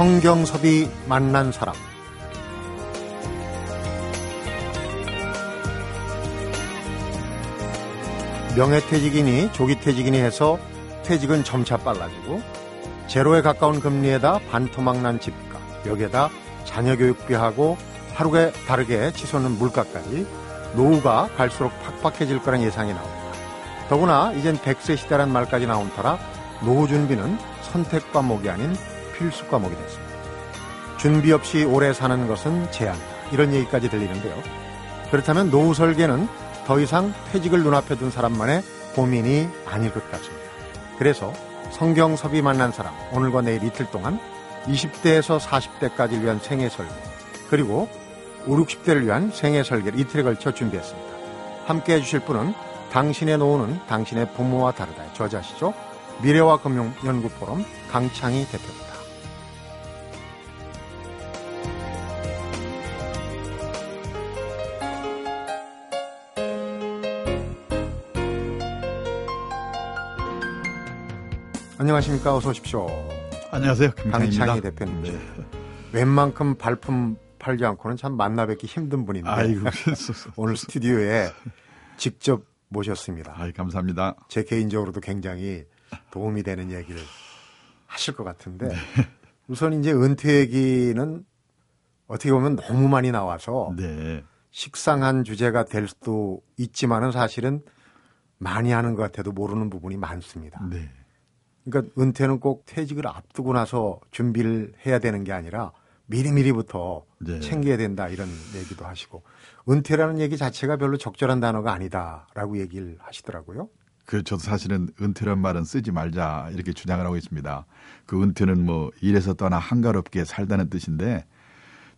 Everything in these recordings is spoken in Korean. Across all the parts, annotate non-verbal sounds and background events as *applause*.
성경섭이 만난 사람 명예퇴직이니 조기퇴직이니 해서 퇴직은 점차 빨라지고 제로에 가까운 금리에다 반토막 난 집값 여기에다 자녀 교육비하고 하루에 다르게 치솟는 물가까지 노후가 갈수록 팍팍해질 거란 예상이 나옵니다. 더구나 이젠 100세 시대란 말까지 나온 터라 노후 준비는 선택 과목이 아닌 필수 과목이 됐습니다. 준비 없이 오래 사는 것은 재앙이다. 이런 얘기까지 들리는데요. 그렇다면 노후 설계는 더 이상 퇴직을 눈앞에 둔 사람만의 고민이 아닐 것 같습니다. 그래서 성경섭이 만난 사람, 오늘과 내일 이틀 동안 20대에서 40대까지를 위한 생애 설계, 그리고 5, 60대를 위한 생애 설계를 이틀에 걸쳐 준비했습니다. 함께 해주실 분은 당신의 노후는 당신의 부모와 다르다. 저자시죠. 미래와 금융연구포럼 강창희 대표입니다. 안녕하십니까. 어서 오십시오. 안녕하세요. 김창희입니다. 강창희 대표님. 네. 웬만큼 발품 팔지 않고는 참 만나 뵙기 힘든 분인데. 아이고, *laughs* 오늘 스튜디오에 직접 모셨습니다. 아이, 감사합니다. 제 개인적으로도 굉장히 도움이 되는 얘기를 하실 것 같은데. 네. 우선 이제 은퇴 얘기는 어떻게 보면 너무 많이 나와서 네. 식상한 주제가 될 수도 있지만은 사실은 많이 하는 것 같아도 모르는 부분이 많습니다. 네. 그러니까 은퇴는 꼭 퇴직을 앞두고 나서 준비를 해야 되는 게 아니라 미리미리부터 네. 챙겨야 된다 이런 얘기도 하시고 은퇴라는 얘기 자체가 별로 적절한 단어가 아니다라고 얘기를 하시더라고요. 그 저도 사실은 은퇴란 말은 쓰지 말자 이렇게 주장을 하고 있습니다. 그 은퇴는 뭐 일에서 떠나 한가롭게 살다는 뜻인데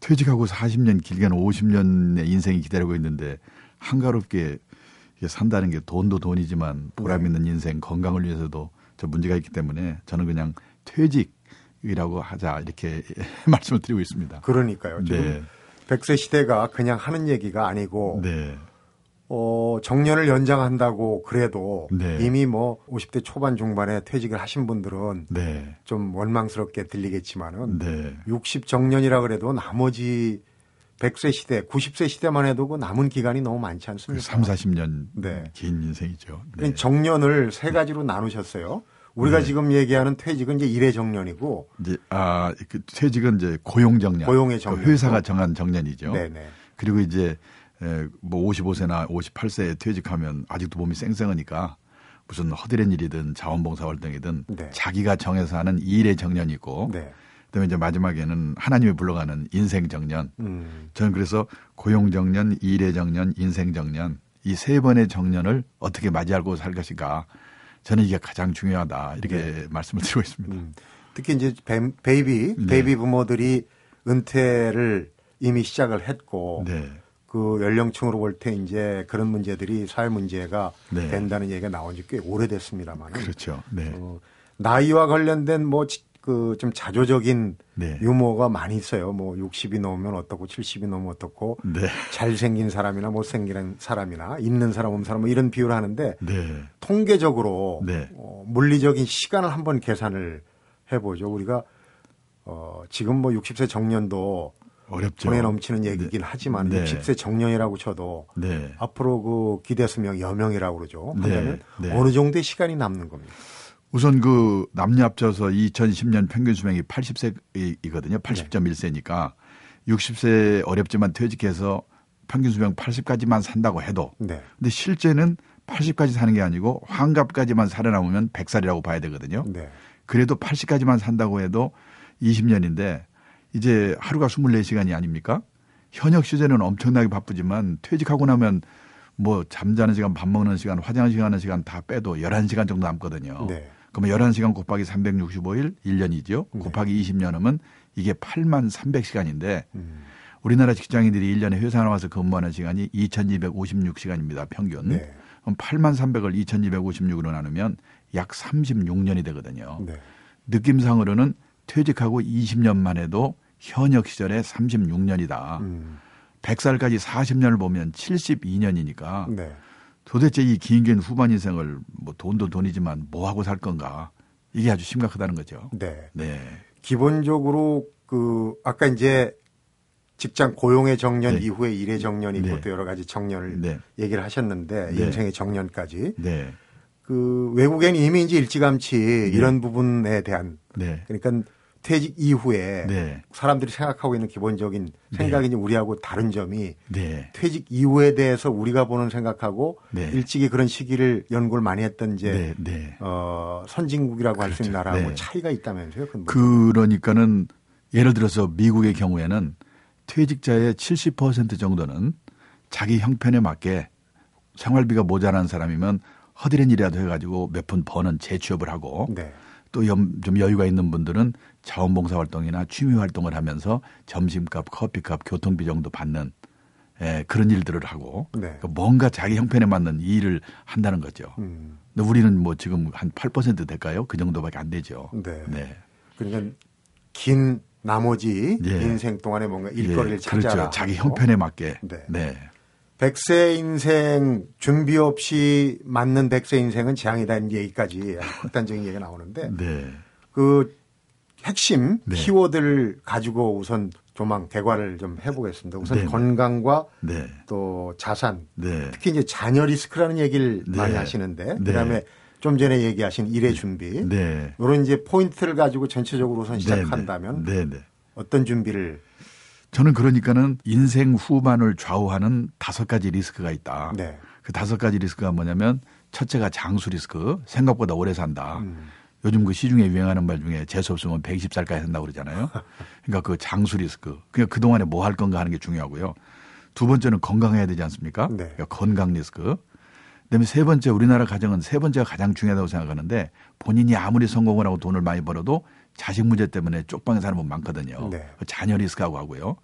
퇴직하고 40년 길게는 50년의 인생이 기다리고 있는데 한가롭게 산다는 게 돈도 돈이지만 보람 있는 인생 건강을 위해서도 저 문제가 있기 때문에 저는 그냥 퇴직이라고 하자 이렇게 *laughs* 말씀을 드리고 있습니다. 그러니까요. 지금 네. 100세 시대가 그냥 하는 얘기가 아니고 네. 어, 정년을 연장한다고 그래도 네. 이미 뭐 50대 초반 중반에 퇴직을 하신 분들은 네. 좀 원망스럽게 들리겠지만은 60 정년이라 그래도 나머지 100세 시대, 90세 시대만 해도 그 남은 기간이 너무 많지 않습니까? 3, 40년 네. 긴 인생이죠. 네. 정년을 세 가지로 나누셨어요. 우리가 네. 지금 얘기하는 퇴직은 이제 일회 정년이고 이제 아, 그 퇴직은 이제 고용 정년. 고용의 정년. 그 회사가 정한 정년이죠. 네네. 그리고 이제 뭐 55세나 58세에 퇴직하면 아직도 몸이 쌩쌩하니까 무슨 허드렛 일이든 자원봉사 활동이든 네. 자기가 정해서 하는 일의 정년이고 네. 그다음에 이제 마지막에는 하나님이 불러가는 인생 정년. 음. 저는 그래서 고용 정년, 일의 정년, 인생 정년 이 세 번의 정년을 어떻게 맞이하고 살 것인가. 저는 이게 가장 중요하다 이렇게 네. 말씀을 드리고 있습니다. 음. 특히 이제 베이비 네. 베이비 부머들이 은퇴를 이미 시작을 했고 네. 그 연령층으로 볼 때 이제 그런 문제들이 사회 문제가 네. 된다는 얘기가 나온 지 꽤 오래됐습니다만 그렇죠. 네. 어, 나이와 관련된 뭐 그 좀 자조적인 네. 유머가 많이 있어요. 뭐 60이 넘으면 어떻고 70이 넘으면 어떻고 네. 잘생긴 사람이나 못생긴 사람이나 있는 사람 없는 사람 뭐 이런 비유를 하는데 네. 통계적으로 네. 어, 물리적인 시간을 한번 계산을 해보죠. 우리가 어, 지금 뭐 60세 정년도 어렵죠. 돈에 넘치는 얘기긴 네. 하지만 네. 60세 정년이라고 쳐도 네. 앞으로 그 기대 수명 여명이라고 그러죠. 하면 네. 어느 정도의 시간이 남는 겁니다. 우선 그 남녀 합쳐서 2010년 평균 수명이 80세이거든요. 80.1세니까 60세 어렵지만 퇴직해서 평균 수명 80까지만 산다고 해도 네. 근데 실제는 80까지 사는 게 아니고 환갑까지만 살아남으면 100살이라고 봐야 되거든요. 네. 그래도 80까지만 산다고 해도 20년인데 이제 하루가 24시간이 아닙니까? 현역 시대는 엄청나게 바쁘지만 퇴직하고 나면 뭐 잠자는 시간, 밥 먹는 시간, 화장실 가는 시간 다 빼도 11시간 정도 남거든요. 네. 그러면 11시간 곱하기 365일 1년이죠. 네. 곱하기 20년이면 이게 8만 300시간인데 음. 우리나라 직장인들이 1년에 회사 나와서 근무하는 시간이 2256시간입니다. 평균. 네. 그럼 8만 300을 2256으로 나누면 약 36년이 되거든요. 네. 느낌상으로는 퇴직하고 20년만 해도 현역 시절에 36년이다. 음. 100살까지 40년을 보면 72년이니까 네. 도대체 이 긴 긴 후반 인생을 뭐 돈도 돈이지만 뭐 하고 살 건가 이게 아주 심각하다는 거죠. 네. 네. 기본적으로 그 아까 이제 직장 고용의 정년 네. 이후에 일의 정년이 네. 또 여러 가지 정년을 네. 얘기를 하셨는데 네. 인생의 정년까지 네. 그 외국엔 이미 이제 일찌감치 네. 이런 부분에 대한 그러니까 퇴직 이후에 네. 사람들이 생각하고 있는 기본적인 생각이 네. 우리하고 다른 점이 네. 퇴직 이후에 대해서 우리가 보는 생각하고 네. 일찍이 그런 시기를 연구를 많이 했던 이제 네. 네. 어, 선진국이라고 그렇죠. 할수 있는 나라하고 차이가 있다면서요. 그러니까는 예를 들어서 미국의 경우에는 퇴직자의 70% 정도는 자기 형편에 맞게 생활비가 모자란 사람이면 허드렛 일이라도 해가지고 몇 푼 버는 재취업을 하고 또 좀 여유가 있는 분들은 자원봉사 활동이나 취미 활동을 하면서 점심값, 커피값, 교통비 정도 받는 예, 그런 일들을 하고 네. 그러니까 뭔가 자기 형편에 맞는 일을 한다는 거죠. 음. 근데 우리는 뭐 지금 한 8% 될까요? 그 정도밖에 안 되죠. 네. 네. 그러니까 긴 나머지 예. 인생 동안에 뭔가 일거리를 예. 찾아라. 그렇죠. 자기 형편에 맞게. 네. 네. 백세 인생 준비 없이 맞는 백세 인생은 재앙이다는 얘기까지 *laughs* 극단적인 얘기가 나오는데 네. 그 핵심 네. 키워드를 가지고 우선 조망 대화를 좀 해보겠습니다. 우선 네. 건강과 네. 또 자산, 네. 특히 이제 자녀 리스크라는 얘기를 네. 많이 하시는데 그다음에 좀 전에 얘기하신 일의 준비 이런 이제 포인트를 가지고 전체적으로 우선 시작한다면 어떤 준비를 저는 그러니까는 인생 후반을 좌우하는 다섯 가지 리스크가 있다. 네. 그 다섯 가지 리스크가 뭐냐면 첫째가 장수 리스크, 생각보다 오래 산다. 음. 요즘 그 시중에 유행하는 말 중에 재수 없으면 120살까지 산다고 그러잖아요. 그러니까 그 장수 리스크. 그러니까 그동안에 뭐 할 건가 하는 게 중요하고요. 두 번째는 건강해야 되지 않습니까? 네. 그러니까 건강 리스크. 그다음에 세 번째 우리나라 가정은 세 번째가 가장 중요하다고 생각하는데 본인이 아무리 성공을 하고 돈을 많이 벌어도 자식 문제 때문에 쪽방에 사는 분 많거든요. 네. 그 자녀 리스크하고 하고요.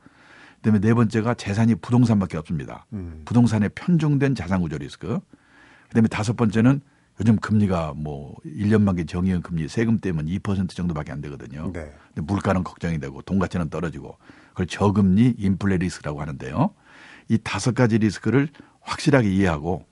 그다음에 네 번째가 재산이 부동산밖에 없습니다. 음. 부동산에 편중된 자산 구조 리스크. 그다음에 다섯 번째는 요즘 금리가 뭐 1년 만기 정의연 금리 세금 때문에 2% 정도밖에 안 되거든요. 네. 근데 물가는 걱정이 되고 돈 가치는 떨어지고 그걸 저금리 인플레 리스크라고 하는데요. 이 다섯 가지 리스크를 확실하게 이해하고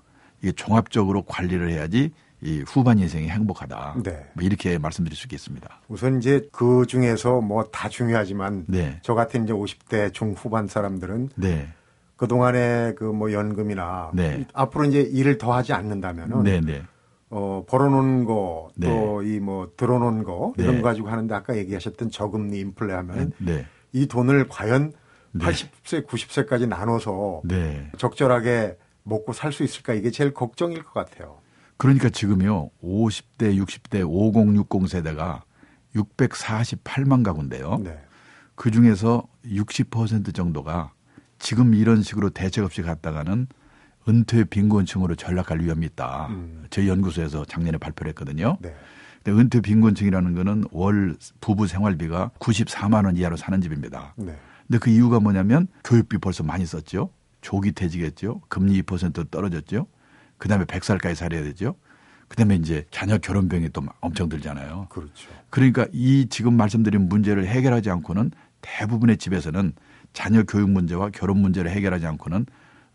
이게 종합적으로 관리를 해야지 이 후반 인생이 행복하다. 네. 뭐 이렇게 말씀드릴 수 있겠습니다. 우선 이제 그 중에서 뭐 다 중요하지만 네. 저 같은 이제 50대 중후반 사람들은 네. 그동안에 그 뭐 연금이나 네. 앞으로 이제 일을 더 하지 않는다면은 네, 네. 어, 벌어놓은 거, 네. 또이 뭐 들어놓은 거, 네. 이런 거 가지고 하는데 아까 얘기하셨던 저금리 인플레 하면 네. 이 돈을 과연 80세, 90세까지 나눠서 적절하게 먹고 살 수 있을까 이게 제일 걱정일 것 같아요. 그러니까 지금요, 50대, 60대, 5060 세대가 648만 가구인데요. 그 중에서 60% 정도가 지금 이런 식으로 대책 없이 갔다가는 은퇴 빈곤층으로 전락할 위험이 있다. 음. 저희 연구소에서 작년에 발표를 했거든요. 네. 근데 은퇴 빈곤층이라는 거는 월 부부 생활비가 94만 원 이하로 사는 집입니다. 네. 근데 그 이유가 뭐냐면 교육비 벌써 많이 썼죠. 조기 퇴직했죠. 금리 2% 떨어졌죠. 그다음에 100살까지 살아야 되죠. 그다음에 이제 자녀 결혼병이 또 엄청 들잖아요. 그렇죠. 그러니까 이 지금 말씀드린 문제를 해결하지 않고는 대부분의 집에서는 자녀 교육 문제와 결혼 문제를 해결하지 않고는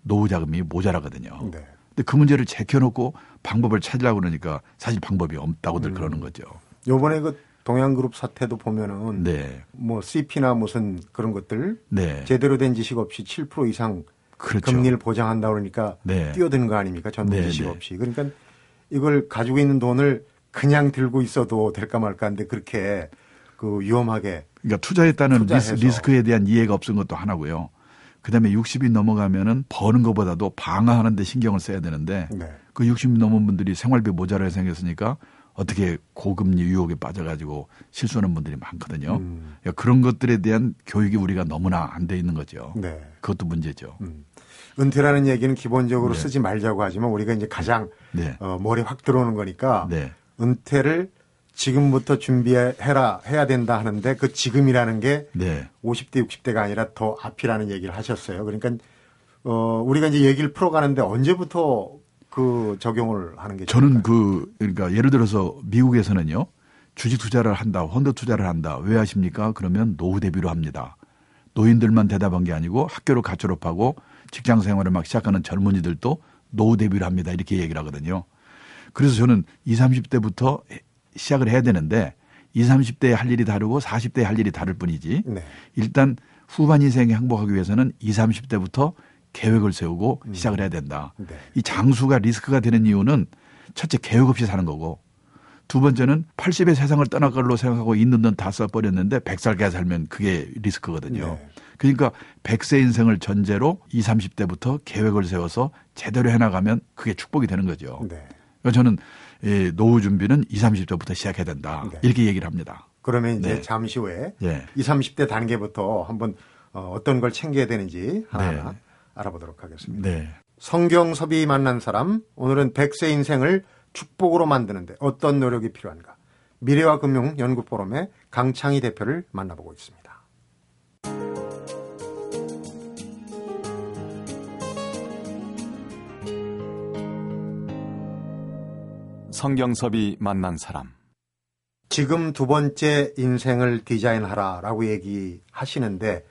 노후 자금이 모자라거든요. 네. 근데 그 문제를 제껴놓고 방법을 찾으려고 그러니까 사실 방법이 없다고들 음. 그러는 거죠. 요번에 그 동양그룹 사태도 보면은 네. 뭐 CP나 무슨 그런 것들 네. 제대로 된 지식 없이 7% 이상 그렇죠. 금리를 보장한다 그러니까 네. 뛰어드는 거 아닙니까? 전문 네, 지식 네. 없이. 그러니까 이걸 가지고 있는 돈을 그냥 들고 있어도 될까 말까한데 그렇게 그 위험하게 그러니까 투자했다는 투자해서. 리스크에 대한 이해가 없은 것도 하나고요. 그다음에 60이 넘어가면은 버는 것보다도 방어하는 데 신경을 써야 되는데 네. 그 60이 넘은 분들이 생활비 모자라게 생겼으니까 어떻게 고금리 유혹에 빠져가지고 실수하는 분들이 많거든요. 음. 그러니까 그런 것들에 대한 교육이 우리가 너무나 안 돼 있는 거죠. 네. 그것도 문제죠. 음. 은퇴라는 얘기는 기본적으로 네. 쓰지 말자고 하지만 우리가 이제 가장 네. 어, 머리 확 들어오는 거니까 네. 은퇴를 지금부터 준비해라 해야 된다 하는데 그 지금이라는 게 네. 50대 60대가 아니라 더 앞이라는 얘기를 하셨어요. 그러니까 어 우리가 이제 얘기를 풀어가는데 언제부터 그 적용을 하는 게 저는 그 그러니까 예를 들어서 미국에서는요 주식 투자를 한다, 헌드 투자를 한다. 왜 하십니까? 그러면 노후 대비로 합니다. 노인들만 대답한 게 아니고 학교를 가 졸업하고 직장 생활을 막 시작하는 젊은이들도 노후 대비를 합니다. 이렇게 얘기를 하거든요. 그래서 저는 20, 30대부터 시작을 해야 되는데 20, 30대에 할 일이 다르고 40대에 할 일이 다를 뿐이지. 네. 일단 후반 인생에 행복하기 위해서는 20, 30대부터 계획을 세우고 음. 시작을 해야 된다. 네. 이 장수가 리스크가 되는 이유는 첫째 계획 없이 사는 거고 두 번째는 80의 세상을 떠날 걸로 생각하고 있는 돈 다 써버렸는데 100살까지 살면 그게 리스크거든요. 네. 그러니까 100세 인생을 전제로 20, 30대부터 계획을 세워서 제대로 해나가면 그게 축복이 되는 거죠. 네. 그러니까 저는 노후 준비는 20, 30대부터 시작해야 된다. 네. 이렇게 얘기를 합니다. 그러면 이제 네. 잠시 후에 네. 20, 30대 단계부터 한번 어, 어떤 걸 챙겨야 되는지 하나 네. 알아보도록 하겠습니다. 네. 성경섭이 만난 사람 오늘은 100세 인생을 축복으로 만드는데 어떤 노력이 필요한가? 미래와 금융 연구 포럼의 강창희 대표를 만나보고 있습니다. 성경섭이 만난 사람. 지금 두 번째 인생을 디자인하라라고 얘기하시는데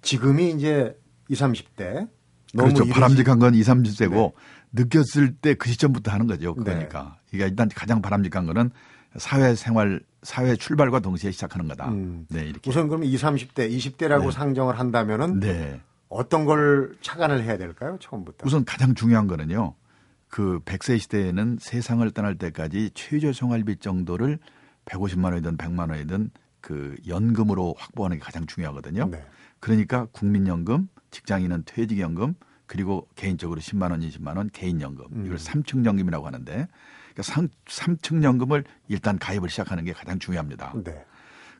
지금이 이제 20, 30대 그렇죠. 바람직한 건 20, 30세고 네. 느꼈을 때 그 시점부터 하는 거죠. 네. 그러니까. 네. 그러니까 일단 가장 바람직한 거는 사회 생활, 사회 출발과 동시에 시작하는 거다. 음. 네, 이렇게. 우선 그럼 20, 30대, 20대라고 네. 상정을 한다면은 네. 어떤 걸 착안을 해야 될까요? 처음부터. 우선 가장 중요한 거는요. 그 100세 시대에는 세상을 떠날 때까지 최저 생활비 정도를 150만 원이든 100만 원이든 그 연금으로 확보하는 게 가장 중요하거든요. 네. 그러니까 국민연금, 직장인은 퇴직연금, 그리고 개인적으로 10만 원, 20만 원 개인연금 음. 이걸 삼층연금이라고 하는데 그러니까 삼, 삼층연금을 일단 가입을 시작하는 게 가장 중요합니다. 네.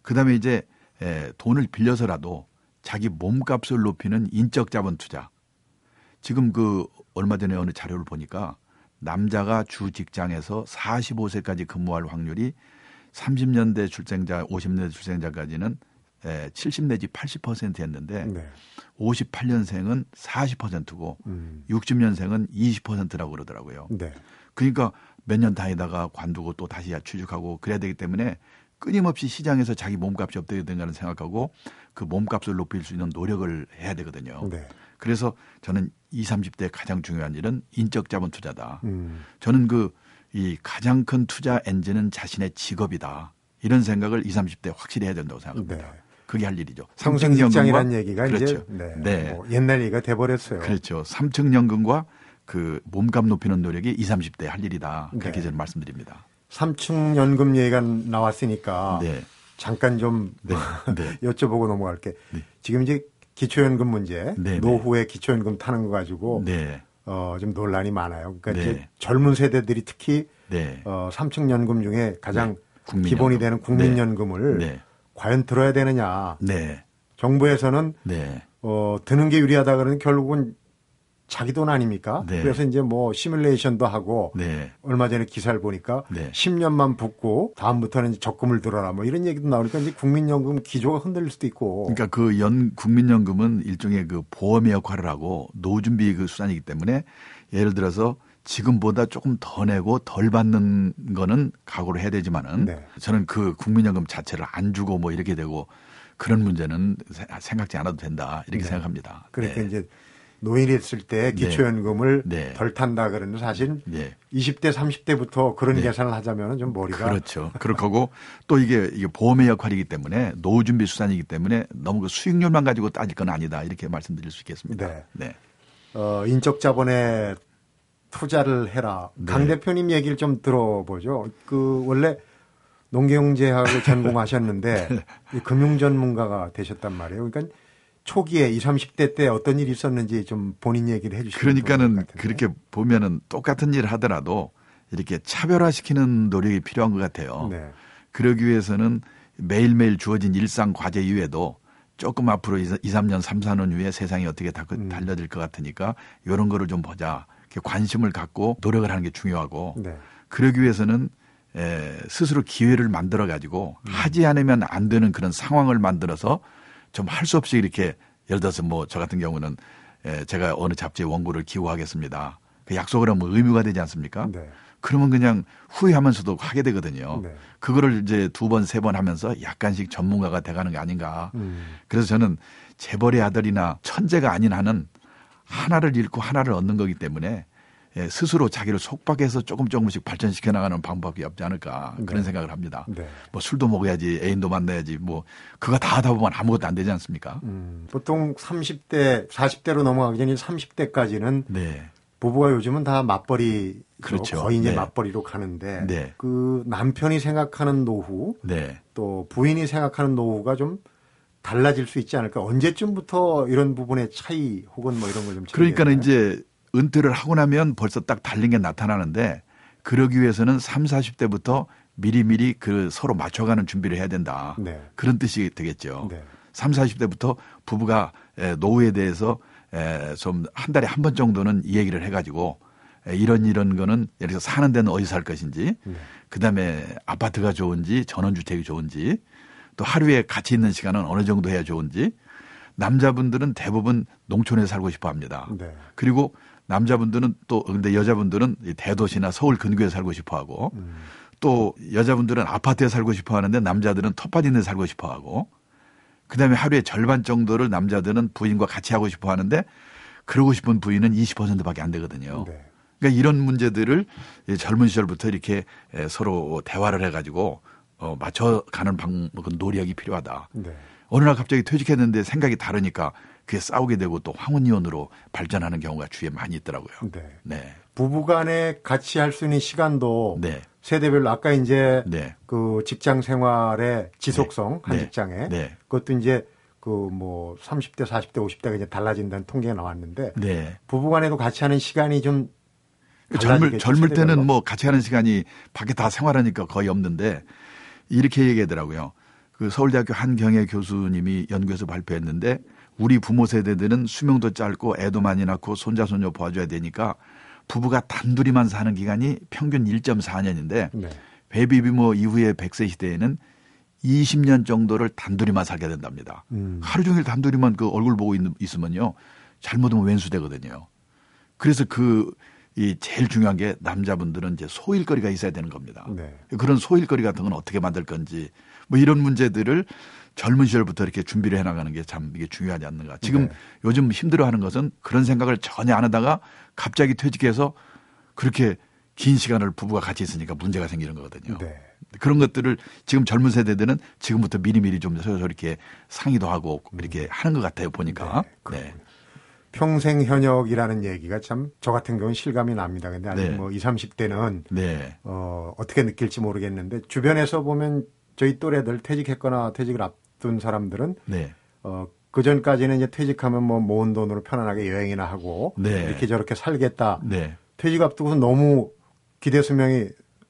그다음에 이제 에, 돈을 빌려서라도 자기 몸값을 높이는 인적 자본 투자. 지금 그 얼마 전에 어느 자료를 보니까 남자가 주 직장에서 45세까지 근무할 확률이 30년대 출생자, 50년대 출생자까지는 70 내지 80%였는데 네. 58년생은 40%고 음. 60년생은 20%라고 그러더라고요. 네. 그러니까 몇 년 다니다가 관두고 또 다시 취직하고 그래야 되기 때문에 끊임없이 시장에서 자기 몸값이 어떻게 되는가를 생각하고 그 몸값을 높일 수 있는 노력을 해야 되거든요. 네. 그래서 저는 20, 30대 가장 중요한 일은 인적 자본 투자다. 음. 저는 그 이 가장 큰 투자 엔진은 자신의 직업이다. 이런 생각을 20, 30대 확실히 해야 된다고 생각합니다. 네. 그게 할 일이죠. 삼층연금이라는 얘기가 그렇죠. 이제 네. 네. 뭐 옛날 얘기가 돼 버렸어요. 그렇죠. 삼층연금과 그 몸값 높이는 노력이 20, 30대 할 일이다. 그렇게 네. 저는 말씀드립니다. 삼층연금 얘기가 나왔으니까 네. 잠깐 좀 네. 네. *laughs* 여쭤보고 넘어갈게. 네. 지금 이제 기초연금 문제, 네, 네. 노후에 기초연금 타는 거 가지고 네. 어, 좀 논란이 많아요. 그러니까 이제 젊은 세대들이 특히 어, 삼층연금 중에 가장 기본이 되는 국민연금을 과연 들어야 되느냐. 정부에서는 어, 드는 게 유리하다 그러는 결국은 자기 돈 아닙니까? 네. 그래서 이제 뭐 시뮬레이션도 하고 네. 얼마 전에 기사를 보니까 네. 10년만 붓고 다음부터는 적금을 들어라 뭐 이런 얘기도 나오니까 이제 국민연금 기조가 흔들릴 수도 있고. 그러니까 그 연 국민연금은 일종의 그 보험의 역할을 하고 노준비 그 수단이기 때문에 예를 들어서 지금보다 조금 더 내고 덜 받는 거는 각오를 해야 되지만은 네. 저는 그 국민연금 자체를 안 주고 뭐 이렇게 되고 그런 문제는 생각지 않아도 된다 이렇게 네. 생각합니다. 그러니까 네. 이제 노인이 됐을 때 네. 기초연금을 네. 덜 탄다 그러는 사실 네. 20대 30대부터 그런 네. 계산을 하자면 좀 머리가 그렇죠. 그럴 거고 또 이게 이게 보험의 역할이기 때문에 노후 준비 수단이기 때문에 너무 그 수익률만 가지고 따질 건 아니다 이렇게 말씀드릴 수 있겠습니다. 네. 네. 어, 인적 자본에 투자를 해라. 네. 강 대표님 얘기를 좀 들어보죠. 그 원래 농경제학을 전공하셨는데 *laughs* 금융 전문가가 되셨단 말이에요. 그러니까 초기에 20, 30대 때 어떤 일이 있었는지 좀 본인 얘기를 해주시면 그러니까는 그렇게 보면은 똑같은 일을 하더라도 이렇게 차별화시키는 노력이 필요한 것 같아요. 네. 그러기 위해서는 매일매일 주어진 일상 과제 이외에도 조금 앞으로 2, 3년, 3, 4년 후에 세상이 어떻게 음. 달려들 것 같으니까 이런 거를 좀 보자. 관심을 갖고 노력을 하는 게 중요하고 네. 그러기 위해서는 에, 스스로 기회를 만들어 가지고 음. 하지 않으면 안 되는 그런 상황을 만들어서 좀 할 수 없이 이렇게 예를 들어서 뭐 저 같은 경우는 예, 제가 어느 잡지에 원고를 기고하겠습니다. 그 약속을 하면 의무가 되지 않습니까? 네. 그러면 그냥 후회하면서도 하게 되거든요. 네. 그거를 이제 두 번, 세 번 하면서 약간씩 전문가가 돼가는 게 아닌가. 음. 그래서 저는 재벌의 아들이나 천재가 아닌 한은 하나를 잃고 하나를 얻는 거기 때문에 예, 스스로 자기를 속박해서 조금 조금씩 발전시켜 나가는 방법이 없지 않을까 그런 네. 생각을 합니다. 네. 뭐 술도 먹어야지 애인도 만나야지 뭐 그거 다 하다 보면 아무것도 안 되지 않습니까? 음, 보통 30대 40대로 넘어가기 전에 30대까지는 네. 부부가 요즘은 다 맞벌이 그렇죠. 거의 이제 네. 맞벌이로 가는데 네. 그 남편이 생각하는 노후 네. 또 부인이 생각하는 노후가 좀 달라질 수 있지 않을까 언제쯤부터 이런 부분의 차이 혹은 뭐 이런 걸 좀 그러니까 는 이제 은퇴를 하고 나면 벌써 딱 달린 게 나타나는데 그러기 위해서는 3, 40대부터 미리미리 그 서로 맞춰가는 준비를 해야 된다. 네. 그런 뜻이 되겠죠. 네. 3, 40대부터 부부가 노후에 대해서 좀 한 달에 한 번 정도는 이 얘기를 해가지고 이런 이런 거는 예를 들어서 사는 데는 어디 살 것인지 네. 그다음에 아파트가 좋은지 전원주택이 좋은지 또 하루에 같이 있는 시간은 어느 정도 해야 좋은지 남자분들은 대부분 농촌에 살고 싶어 합니다. 네. 그리고 남자분들은 또 근데 여자분들은 대도시나 서울 근교에 살고 싶어 하고 음. 또 여자분들은 아파트에 살고 싶어 하는데 남자들은 텃밭 있는 데 살고 싶어 하고 그다음에 하루에 절반 정도를 남자들은 부인과 같이 하고 싶어 하는데 그러고 싶은 부인은 20%밖에 안 되거든요. 네. 그러니까 이런 문제들을 젊은 시절부터 이렇게 서로 대화를 해 가지고 어 맞춰 가는 방법은 노력이 필요하다. 네. 어느 날 갑자기 퇴직했는데 생각이 다르니까 그게 싸우게 되고 또 황혼이혼으로 발전하는 경우가 주위에 많이 있더라고요. 네. 네. 부부간에 같이 할 수 있는 시간도 네. 세대별로 아까 이제 네. 그 직장 생활의 지속성 네. 한 네. 직장에 네. 그것도 이제 그 뭐 30대, 40대, 50대가 이제 달라진다는 통계가 나왔는데 네. 부부간에도 같이 하는 시간이 좀 젊을 젊을 때는 뭐 같이 하는 시간이 밖에 다 생활하니까 거의 없는데 이렇게 얘기하더라고요. 그 서울대학교 한경애 교수님이 연구해서 발표했는데 우리 부모 세대들은 수명도 짧고 애도 많이 낳고 손자 손녀 보아줘야 되니까 부부가 단둘이만 사는 기간이 평균 1.4년인데 네. 베이비 부모 이후의 100세 시대에는 20년 정도를 단둘이만 살게 된답니다. 음. 하루 종일 단둘이만 그 얼굴 보고 있, 있으면요. 잘못하면 왼수되거든요. 그래서 그, 이 제일 중요한 게 남자분들은 이제 소일거리가 있어야 되는 겁니다. 네. 그런 소일거리 같은 건 어떻게 만들 건지 뭐 이런 문제들을 젊은 시절부터 이렇게 준비를 해나가는 게 참 이게 중요하지 않는가. 지금 네. 요즘 힘들어하는 것은 그런 생각을 전혀 안 하다가 갑자기 퇴직해서 그렇게 긴 시간을 부부가 같이 있으니까 문제가 생기는 거거든요. 네. 그런 것들을 지금 젊은 세대들은 지금부터 미리미리 좀 서로 이렇게 상의도 하고 이렇게 음. 하는 것 같아요 보니까. 네. 네. 평생 현역이라는 얘기가 참 저 같은 경우는 실감이 납니다. 근데 아직 네. 뭐 20, 30대는 네. 어, 어떻게 느낄지 모르겠는데 주변에서 보면 저희 또래들 퇴직했거나 퇴직을 앞둔 사람들은 네. 어, 그 전까지는 이제 퇴직하면 뭐 모은 돈으로 편안하게 여행이나 하고 네. 이렇게 저렇게 살겠다. 네. 퇴직 앞두고서 너무 기대 수명이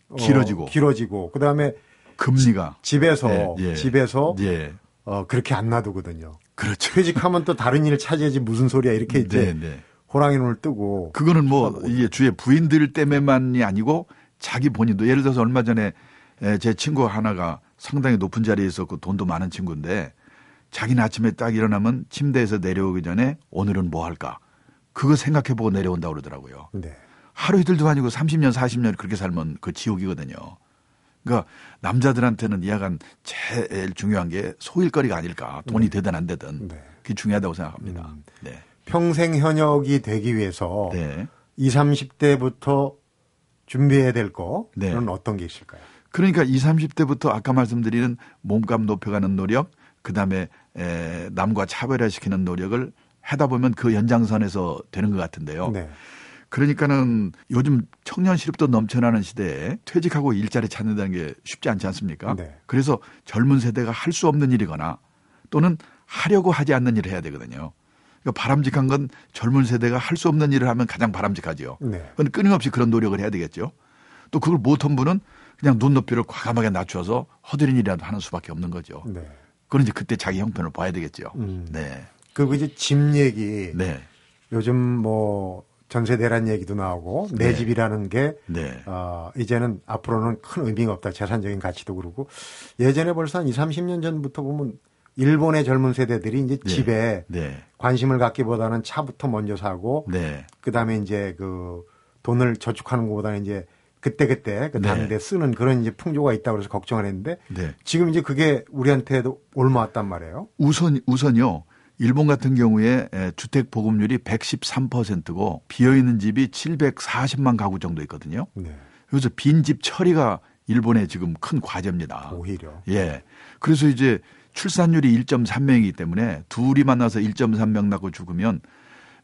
어, 길어지고 길어지고 그다음에 금리가 지, 집에서 예, 예. 집에서 예. 어 그렇게 안 놔두거든요. 그렇죠. 퇴직하면 또 다른 일을 차지하지 무슨 소리야 이렇게 이제 네, 네. 호랑이 눈을 뜨고 그거는 뭐 이게 주의 부인들 때문에만이 아니고 자기 본인도 예를 들어서 얼마 전에 제 친구 하나가 상당히 높은 자리에 있었고 돈도 많은 친구인데 자기는 아침에 딱 일어나면 침대에서 내려오기 전에 오늘은 뭐 할까? 그거 생각해 보고 내려온다 고 그러더라고요. 네. 하루 이틀도 아니고 30년, 40년 그렇게 살면 그 지옥이거든요. 그러니까 남자들한테는 이야간 제일 중요한 게 소일거리가 아닐까. 돈이 네. 되든 안 되든. 네. 그게 중요하다고 생각합니다. 음. 네. 평생 현역이 되기 위해서 네. 20, 30대부터 준비해야 될 거는 네. 어떤 게 있을까요? 그러니까 20, 30대부터 아까 말씀드리는 몸값 높여가는 노력, 그 다음에 남과 차별화시키는 노력을 하다 보면 그 연장선에서 되는 것 같은데요. 네. 그러니까는 요즘 청년 실업도 넘쳐나는 시대에 퇴직하고 일자리 찾는다는 게 쉽지 않지 않습니까? 네. 그래서 젊은 세대가 할 수 없는 일이거나 또는 하려고 하지 않는 일을 해야 되거든요. 그러니까 바람직한 건 젊은 세대가 할 수 없는 일을 하면 가장 바람직하죠. 네. 그건 끊임없이 그런 노력을 해야 되겠죠. 또 그걸 못한 분은 그냥 눈높이를 과감하게 낮춰서 허드렛 일이라도 하는 수밖에 없는 거죠. 네. 그런 이제 그때 자기 형편을 봐야 되겠죠. 음. 네. 그리고 이제 집 얘기. 네. 요즘 뭐 전세 대란 얘기도 나오고 내 네. 집이라는 게 네. 어, 이제는 앞으로는 큰 의미가 없다. 재산적인 가치도 그렇고 예전에 벌써 한 2, 30년 전부터 보면 일본의 젊은 세대들이 이제 네. 집에 네. 관심을 갖기보다는 차부터 먼저 사고 네. 그다음에 이제 그 돈을 저축하는 것보다는 이제 그때그때 그 당대 네. 쓰는 그런 이제 풍조가 있다고 그래서 걱정을 했는데 네. 지금 이제 그게 우리한테도 올마왔단 말이에요. 우선 우선요. 일본 같은 경우에 주택 보급률이 113%고 비어 있는 집이 740만 가구 정도 있거든요. 네. 그래서 빈집 처리가 일본의 지금 큰 과제입니다. 오히려. 예. 그래서 이제 출산율이 1.3명이기 때문에 둘이 만나서 1.3명 낳고 죽으면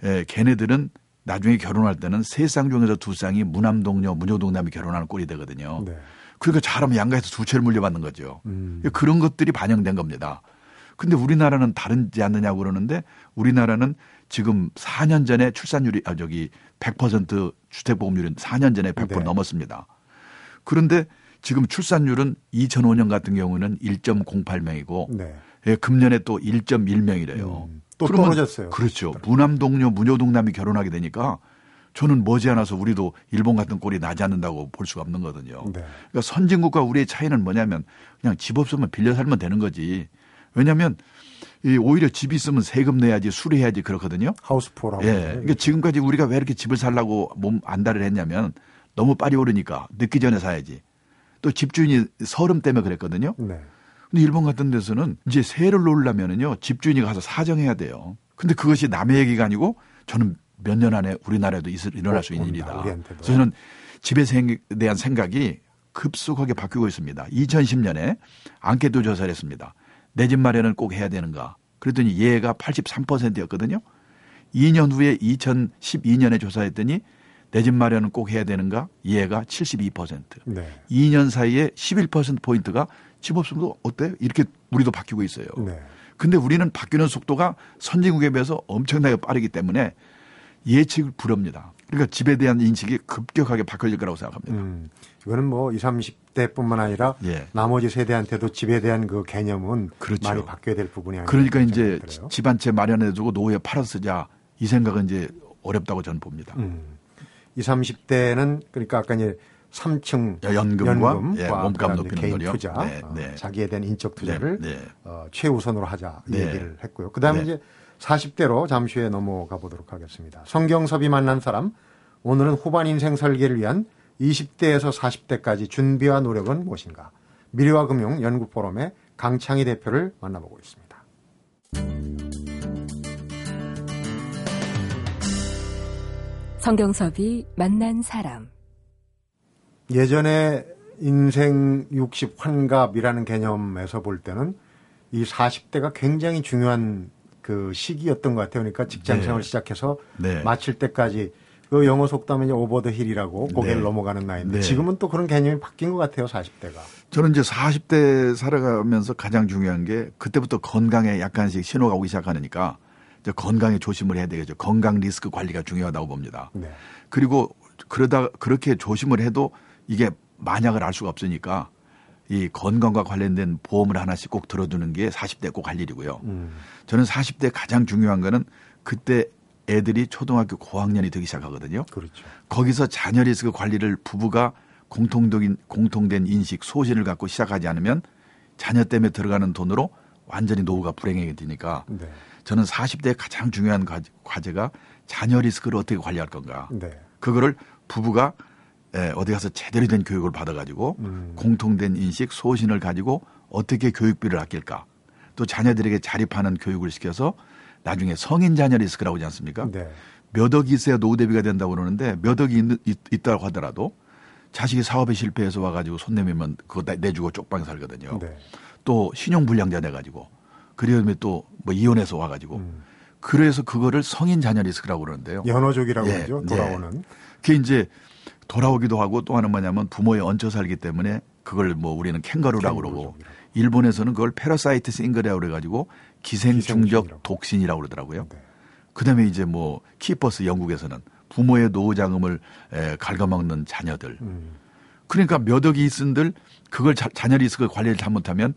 에, 걔네들은 나중에 결혼할 때는 세 쌍 중에서 두 쌍이 무남동녀, 무녀동남이 결혼하는 꼴이 되거든요. 네. 그러니까 잘하면 양가에서 두 채를 물려받는 거죠. 음. 그런 것들이 반영된 겁니다. 근데 우리나라는 다르지 않느냐고 그러는데 우리나라는 지금 4년 전에 출산율이 아 저기 100% 주택 보급률은 4년 전에 100% 네. 넘었습니다. 그런데 지금 출산율은 2005년 같은 경우는 1.08명이고 네. 예, 금년에 또 1.1명이래요. 음, 또 떨어졌어요. 그렇죠. 무남 동료, 무녀 동남이 결혼하게 되니까 저는 머지않아서 우리도 일본 같은 꼴이 나지 않는다고 볼 수가 없는 거거든요. 네. 그러니까 선진국과 우리의 차이는 뭐냐면 그냥 집 없으면 빌려 살면 되는 거지. 왜냐하면 이 오히려 집 있으면 세금 내야지 수리해야지 그렇거든요. 하우스포라고. 예. 그러니까 지금까지 우리가 왜 이렇게 집을 살라고 몸 안달을 했냐면 너무 빨리 오르니까 늦기 전에 사야지. 또 집주인이 서름 때문에 그랬거든요. 네. 근데 일본 같은 데서는 이제 세를 놓으려면은요 집주인이 가서 사정해야 돼요. 근데 그것이 남의 얘기가 아니고 저는 몇 년 안에 우리나라에도 있을, 일어날 수 있는 일이다. 그래서 저는 집에 대한 생각이 급속하게 바뀌고 있습니다. 2010년에 안케도 조사를 했습니다. 내 집 마련은 꼭 해야 되는가. 그랬더니 얘가 83%였거든요. 2년 후에 2012년에 조사했더니 내 집 마련은 꼭 해야 되는가? 얘가 72%. 네. 2년 사이에 11%포인트가 집 없으면 어때? 이렇게 우리도 바뀌고 있어요. 네. 근데 우리는 바뀌는 속도가 선진국에 비해서 엄청나게 빠르기 때문에 예측을 불합니다. 그러니까 집에 대한 인식이 급격하게 바뀌어질 거라고 생각합니다. 음, 이거는 뭐 20, 30대뿐만 아니라 예. 나머지 세대한테도 집에 대한 그 개념은 그렇죠. 많이 바뀌어야 될 부분이 아니까 그러니까 이제 집 한 채 마련해 두고 노후에 팔아 쓰자 이 생각은 이제 어렵다고 저는 봅니다. 음. 20, 30대는 그러니까 아까 이제 3층 연금과, 연금 예, 몸값 높이는 개인 거요. 투자, 네, 네. 어, 자기에 대한 인적 투자를 네, 네. 어, 최우선으로 하자 이 네. 얘기를 했고요. 그다음에 네. 이제 40대로 잠시 후에 넘어가 보도록 하겠습니다. 성경섭이 만난 사람 오늘은 후반 인생 설계를 위한 20대에서 40대까지 준비와 노력은 무엇인가? 미래와 금융 연구 포럼의 강창희 대표를 만나보고 있습니다. 성경섭이 만난 사람 예전에 인생 60 환갑이라는 개념에서 볼 때는 이 40대가 굉장히 중요한 그 시기였던 것 같아요. 그러니까 직장 생활 네. 시작해서 네. 마칠 때까지 그 영어 속담에 over the hill이라고 고개를 네. 넘어가는 나이인데 네. 지금은 또 그런 개념이 바뀐 것 같아요. 40대가. 저는 이제 40대 살아가면서 가장 중요한 게 그때부터 건강에 약간씩 신호가 오기 시작하니까 이제 건강에 조심을 해야 되겠죠. 건강 리스크 관리가 중요하다고 봅니다. 네. 그리고 그러다 그렇게 조심을 해도 이게 만약을 알 수가 없으니까 이 건강과 관련된 보험을 하나씩 꼭 들어두는 게 40대 꼭 할 일이고요. 음. 저는 40대 가장 중요한 거는 그때 애들이 초등학교 고학년이 되기 시작하거든요. 그렇죠. 거기서 자녀 리스크 관리를 부부가 공통적인 공통된 인식 소신을 갖고 시작하지 않으면 자녀 때문에 들어가는 돈으로 완전히 노후가 불행하게 되니까 네. 저는 40대 가장 중요한 과제가 자녀 리스크를 어떻게 관리할 건가. 네. 그거를 부부가 예, 어디 가서 제대로 된 교육을 받아가지고 음. 공통된 인식, 소신을 가지고 어떻게 교육비를 아낄까. 또 자녀들에게 자립하는 교육을 시켜서 나중에 성인 자녀 리스크라고 하지 않습니까? 네. 몇 억이 있어야 노후 대비가 된다고 그러는데 몇 억이 있, 있 다고 하더라도 자식이 사업에 실패해서 와가지고 손 내밀면 그거 내주고 쪽방에 살거든요. 네. 또 신용 불량자 돼가지고 그러면 또뭐 이혼해서 와가지고 음. 그래서 그거를 성인 자녀 리스크라고 그러는데요. 연어족이라고 예, 하죠. 돌아오는. 네. 그게 이제 돌아오기도 하고 또 하나는 뭐냐면 부모에 얹혀 살기 때문에 그걸 뭐 우리는 캥거루라고 그러고 일본에서는 그걸 parasite single이라고 그래가지고 기생충적 독신이라고 그러더라고요. 네. 그다음에 이제 뭐 KIPPERS 영국에서는 부모의 노후 자금을 에, 갉아먹는 자녀들. 음. 그러니까 몇 억이 있은들 그걸 자, 자녀 리스크 관리를 잘못하면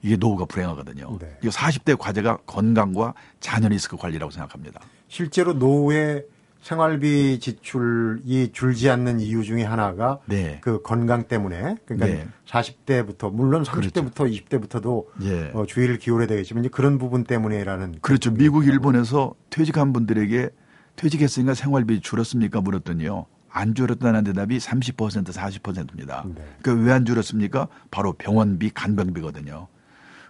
이게 노후가 불행하거든요. 네. 이 40대 과제가 건강과 자녀 리스크 관리라고 생각합니다. 실제로 노후에 생활비 지출이 줄지 않는 이유 중에 하나가 네. 그 건강 때문에 그러니까 네. 40대부터 물론 30대부터 그렇죠. 20대부터도 예. 어, 주의를 기울여야 되겠지만 그런 부분 때문에라는 그렇죠. 미국 일본에서 퇴직한 분들에게 퇴직했으니까 생활비 줄었습니까 물었더니요. 안 줄었다는 대답이 30% 40%입니다. 네. 그러니까 왜안 줄었습니까? 바로 병원비 간병비거든요.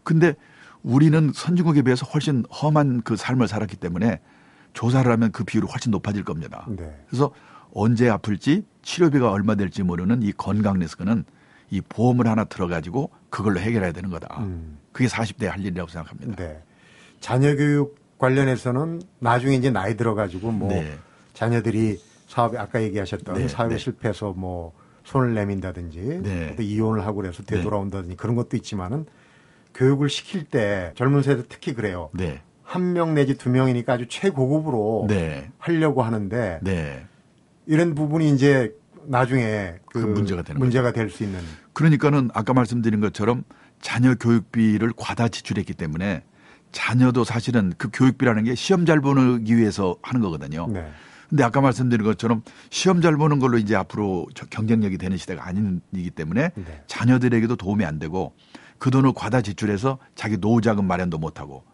근데 우리는 선진국에 비해서 훨씬 험한 그 삶을 살았기 때문에 조사를 하면 그 비율이 훨씬 높아질 겁니다. 네. 그래서 언제 아플지 치료비가 얼마 될지 모르는 이 건강 리스크는 이 보험을 하나 들어가지고 그걸로 해결해야 되는 거다. 음. 그게 40대 할 일이라고 생각합니다. 네. 자녀 교육 관련해서는 나중에 이제 나이 들어가지고 뭐 네. 자녀들이 사업에 아까 얘기하셨던 네. 사업에 네. 실패해서 뭐 손을 내민다든지 네. 또 이혼을 하고 그래서 네. 되돌아온다든지 그런 것도 있지만은 교육을 시킬 때 젊은 세대 특히 그래요. 네. 한명 내지 두 명이니까 아주 최고급으로 네. 하려고 하는데 네. 이런 부분이 이제 나중에 그, 그 문제가 되는 문제가 될 수 있는. 그러니까는 아까 말씀드린 것처럼 자녀 교육비를 과다 지출했기 때문에 자녀도 사실은 그 교육비라는 게 시험 잘 보기 위해서 하는 거거든요. 네. 근데 아까 말씀드린 것처럼 시험 잘 보는 걸로 이제 앞으로 경쟁력이 되는 시대가 아니기 때문에 네. 자녀들에게도 도움이 안 되고 그 돈을 과다 지출해서 자기 노후 자금 마련도 못 하고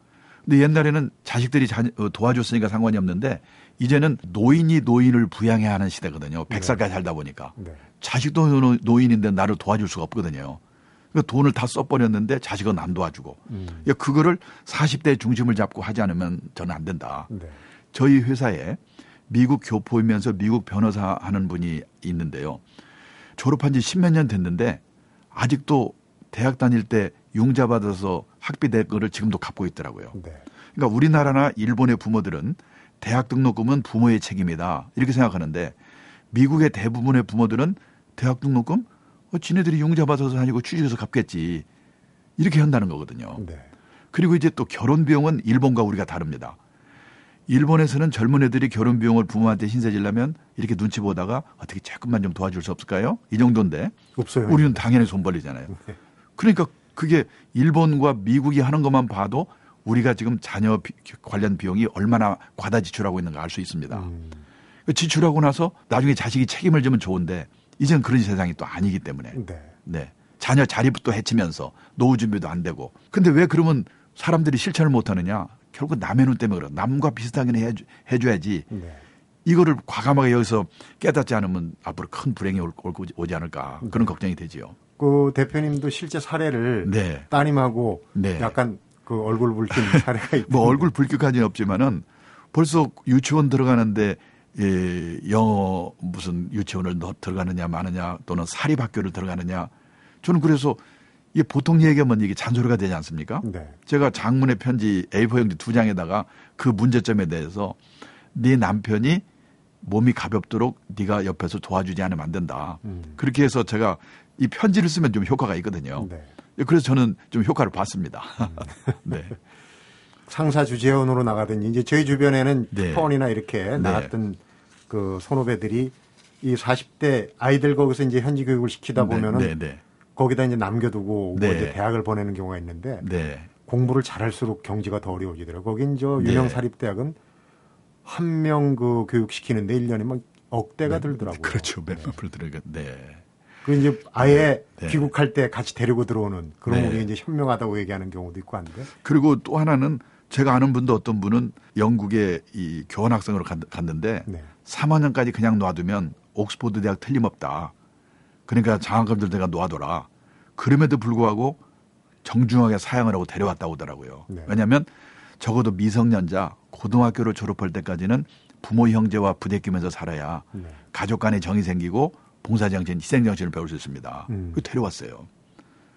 근데 옛날에는 자식들이 어, 도와줬으니까 상관이 없는데 이제는 노인이 노인을 부양해야 하는 시대거든요. 100살까지 네. 살다 보니까. 네. 자식도 노인인데 나를 도와줄 수가 없거든요. 그러니까 돈을 다 써버렸는데 자식은 안 도와주고. 음. 그러니까 그거를 40대 중심을 잡고 하지 않으면 저는 안 된다. 네. 저희 회사에 미국 교포이면서 미국 변호사 하는 분이 있는데요. 졸업한 지 십몇 년 됐는데 아직도 대학 다닐 때 융자 받아서 학비 대 거를 지금도 갚고 있더라고요. 네. 그러니까 우리나라나 일본의 부모들은 대학 등록금은 부모의 책임이다 이렇게 생각하는데 미국의 대부분의 부모들은 대학 등록금 어, 지네들이 융자 받아서 다니고 취직해서 갚겠지 이렇게 한다는 거거든요. 네. 그리고 이제 또 결혼 비용은 일본과 우리가 다릅니다. 일본에서는 젊은 애들이 결혼 비용을 부모한테 신세질려면 이렇게 눈치 보다가 어떻게 조금만 좀 도와줄 수 없을까요? 이 정도인데 없어요. 우리는 당연히 손 벌리잖아요. 네. 그러니까 그게 일본과 미국이 하는 것만 봐도 우리가 지금 자녀 비, 관련 비용이 얼마나 과다 지출하고 있는가 알 수 있습니다. 음. 그 지출하고 나서 나중에 자식이 책임을 지면 좋은데 이제는 그런 세상이 또 아니기 때문에 네. 네. 자녀 자립도 해치면서 노후 준비도 안 되고 근데 왜 그러면 사람들이 실천을 못 하느냐 결국 남의 눈 때문에 그래 남과 비슷하게 해줘, 해줘야지 네. 이거를 과감하게 여기서 깨닫지 않으면 앞으로 큰 불행이 올, 오지 않을까 그런 걱정이 되지요. 그 대표님도 실제 사례를 네. 따님하고 네. 약간 그 얼굴 붉힌 *laughs* 사례가 있고 뭐 얼굴 붉기까지는 없지만은 벌써 유치원 들어가는데 예, 영어 무슨 유치원을 넣, 들어가느냐 마느냐 또는 사립학교를 들어가느냐 저는 그래서 이게 보통 얘기하면 이게 잔소리가 되지 않습니까? 네. 제가 장문의 편지 A4 용지 두 장에다가 그 문제점에 대해서 네 남편이 몸이 가볍도록 네가 옆에서 도와주지 않으면 안 된다. 음. 그렇게 해서 제가 이 편지를 쓰면 좀 효과가 있거든요. 네. 그래서 저는 좀 효과를 봤습니다. 음. *laughs* 네. 상사 주재원으로 나가든지 이제 저희 주변에는 네. 폰이나 이렇게 네. 나갔던 그 선후배들이 이 40대 아이들 거기서 이제 현지 교육을 시키다 네. 보면은 네. 네. 거기다 이제 남겨두고 네. 이제 대학을 보내는 경우가 있는데 네. 공부를 잘할수록 경지가 더 어려워지더라고요. 거긴 저 유명 사립대학은 한 명 그 교육시키는데 1년에 막 억대가 들더라고요. 그렇죠. 몇몇 불 들어가. 네. 그 이제 아예 네. 귀국할 때 같이 데리고 들어오는 그런 네. 게 이제 현명하다고 얘기하는 경우도 있고 한데. 그리고 또 하나는 제가 아는 분도 어떤 분은 영국에 이 교환 학생으로 갔는데 네. 3학년까지 그냥 놔두면 옥스포드 대학 틀림없다. 그러니까 장학금들 내가 놔둬라. 그럼에도 불구하고 정중하게 사양을 하고 데려왔다고 하더라고요. 네. 왜냐하면 적어도 미성년자 고등학교를 졸업할 때까지는 부모 형제와 부대끼면서 살아야 네. 가족 간의 정이 생기고 봉사정신, 희생정신을 배울 수 있습니다. 음. 그 데려왔어요.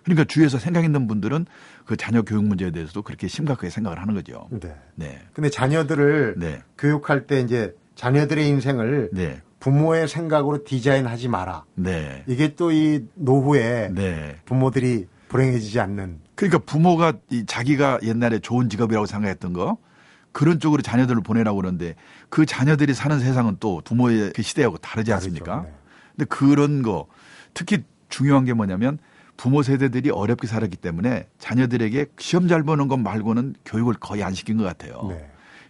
그러니까 주위에서 생각 있는 분들은 그 자녀 교육 문제에 대해서도 그렇게 심각하게 생각을 하는 거죠. 네. 네. 근데 자녀들을 네. 교육할 때 이제 자녀들의 인생을 네. 부모의 생각으로 디자인하지 마라. 네. 이게 또 이 노후에 네. 부모들이 불행해지지 않는. 그러니까 부모가 이 자기가 옛날에 좋은 직업이라고 생각했던 거 그런 쪽으로 자녀들을 보내라고 그러는데 그 자녀들이 사는 세상은 또 부모의 그 시대하고 다르지 않습니까? 네. 근데 그런 거 특히 중요한 게 뭐냐면 부모 세대들이 어렵게 살았기 때문에 자녀들에게 시험 잘 보는 것 말고는 교육을 거의 안 시킨 것 같아요. 네.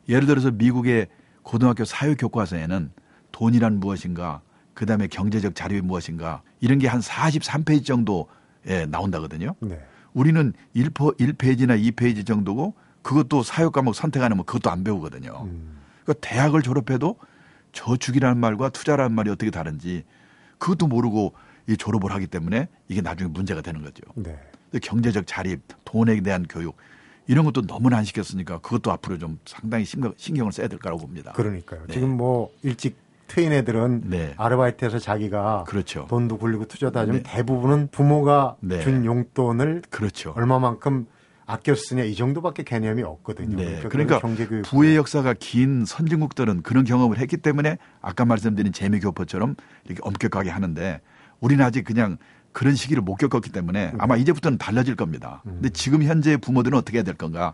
예를 들어서 미국의 고등학교 사회 교과서에는 돈이란 무엇인가, 그 다음에 경제적 자료이 무엇인가 이런 게 한 43페이지 정도에 나온다거든요. 네. 우리는 1, 1페이지나 2페이지 정도고 그것도 사회 과목 선택 안 하면 그것도 안 배우거든요. 음. 그러니까 대학을 졸업해도 저축이라는 말과 투자라는 말이 어떻게 다른지 그것도 모르고 이 졸업을 하기 때문에 이게 나중에 문제가 되는 거죠. 네. 경제적 자립, 돈에 대한 교육 이런 것도 너무나 안 시켰으니까 그것도 앞으로 좀 상당히 신경 을 써야 될 거라고 봅니다. 그러니까요. 네. 지금 뭐 일찍 트인 애들은 네. 아르바이트해서 자기가 그렇죠. 돈도 굴리고 투자도 하지만 네. 대부분은 부모가 네. 준 용돈을 그렇죠. 얼마만큼 아껴 쓰냐 이 정도밖에 개념이 없거든요. 네. 그러니까, 그러니까 부의 역사가 긴 선진국들은 그런 경험을 했기 때문에 아까 말씀드린 재미교포처럼 이렇게 엄격하게 하는데 우리는 아직 그냥 그런 시기를 못 겪었기 때문에 음. 아마 이제부터는 달라질 겁니다. 음. 근데 지금 현재 부모들은 어떻게 해야 될 건가?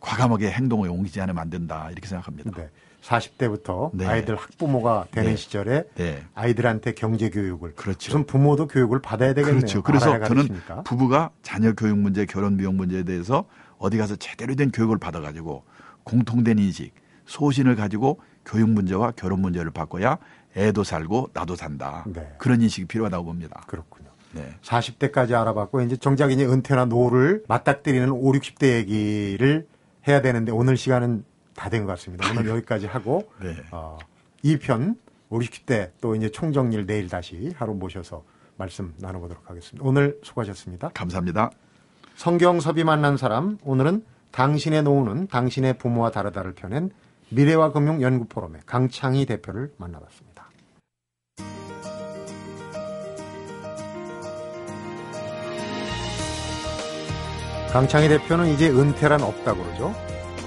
과감하게 행동을 옮기지 않으면 안 된다 이렇게 생각합니다. 네. 40대부터 네. 아이들 학부모가 되는 네. 시절에 네. 아이들한테 경제 교육을 그렇죠. 무슨 부모도 교육을 받아야 되겠네요. 그렇죠. 그래서 저는 부부가 자녀 교육 문제, 결혼 비용 문제에 대해서 어디 가서 제대로 된 교육을 받아 가지고 공통된 인식, 소신을 가지고 교육 문제와 결혼 문제를 바꿔야 애도 살고 나도 산다. 네. 그런 인식이 필요하다고 봅니다. 그렇군요. 네. 40대까지 알아봤고 이제 정작 이제 은퇴나 노후를 맞닥뜨리는 5, 60대 얘기를 해야 되는데 오늘 시간은 다 된 것 같습니다. 오늘 여기까지 하고 네. 어, 2편 5, 60대 또 이제 총정리를 내일 다시 하루 모셔서 말씀 나눠보도록 하겠습니다. 오늘 수고하셨습니다. 감사합니다. 성경섭이 만난 사람 오늘은 당신의 노후는 당신의 부모와 다르다를 펴낸 미래와 금융 연구 포럼의 강창희 대표를 만나봤습니다. 강창희 대표는 이제 은퇴란 없다고 그러죠.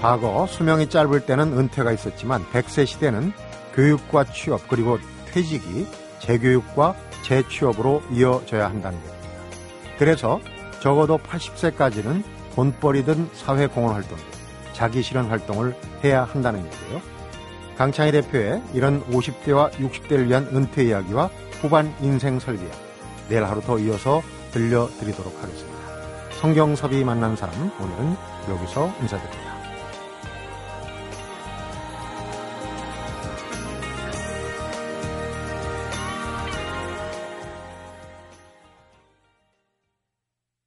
과거 수명이 짧을 때는 은퇴가 있었지만 100세 시대는 교육과 취업 그리고 퇴직이 재교육과 재취업으로 이어져야 한다는 겁니다. 그래서 적어도 80세까지는 돈벌이든 사회공헌 활동, 자기 실현 활동을 해야 한다는 얘기예요. 강창희 대표의 이런 50대와 60대를 위한 은퇴 이야기와 후반 인생 설계야 내일 하루 더 이어서 들려드리도록 하겠습니다. 성경섭이 만난 사람 오늘은 여기서 인사드립니다.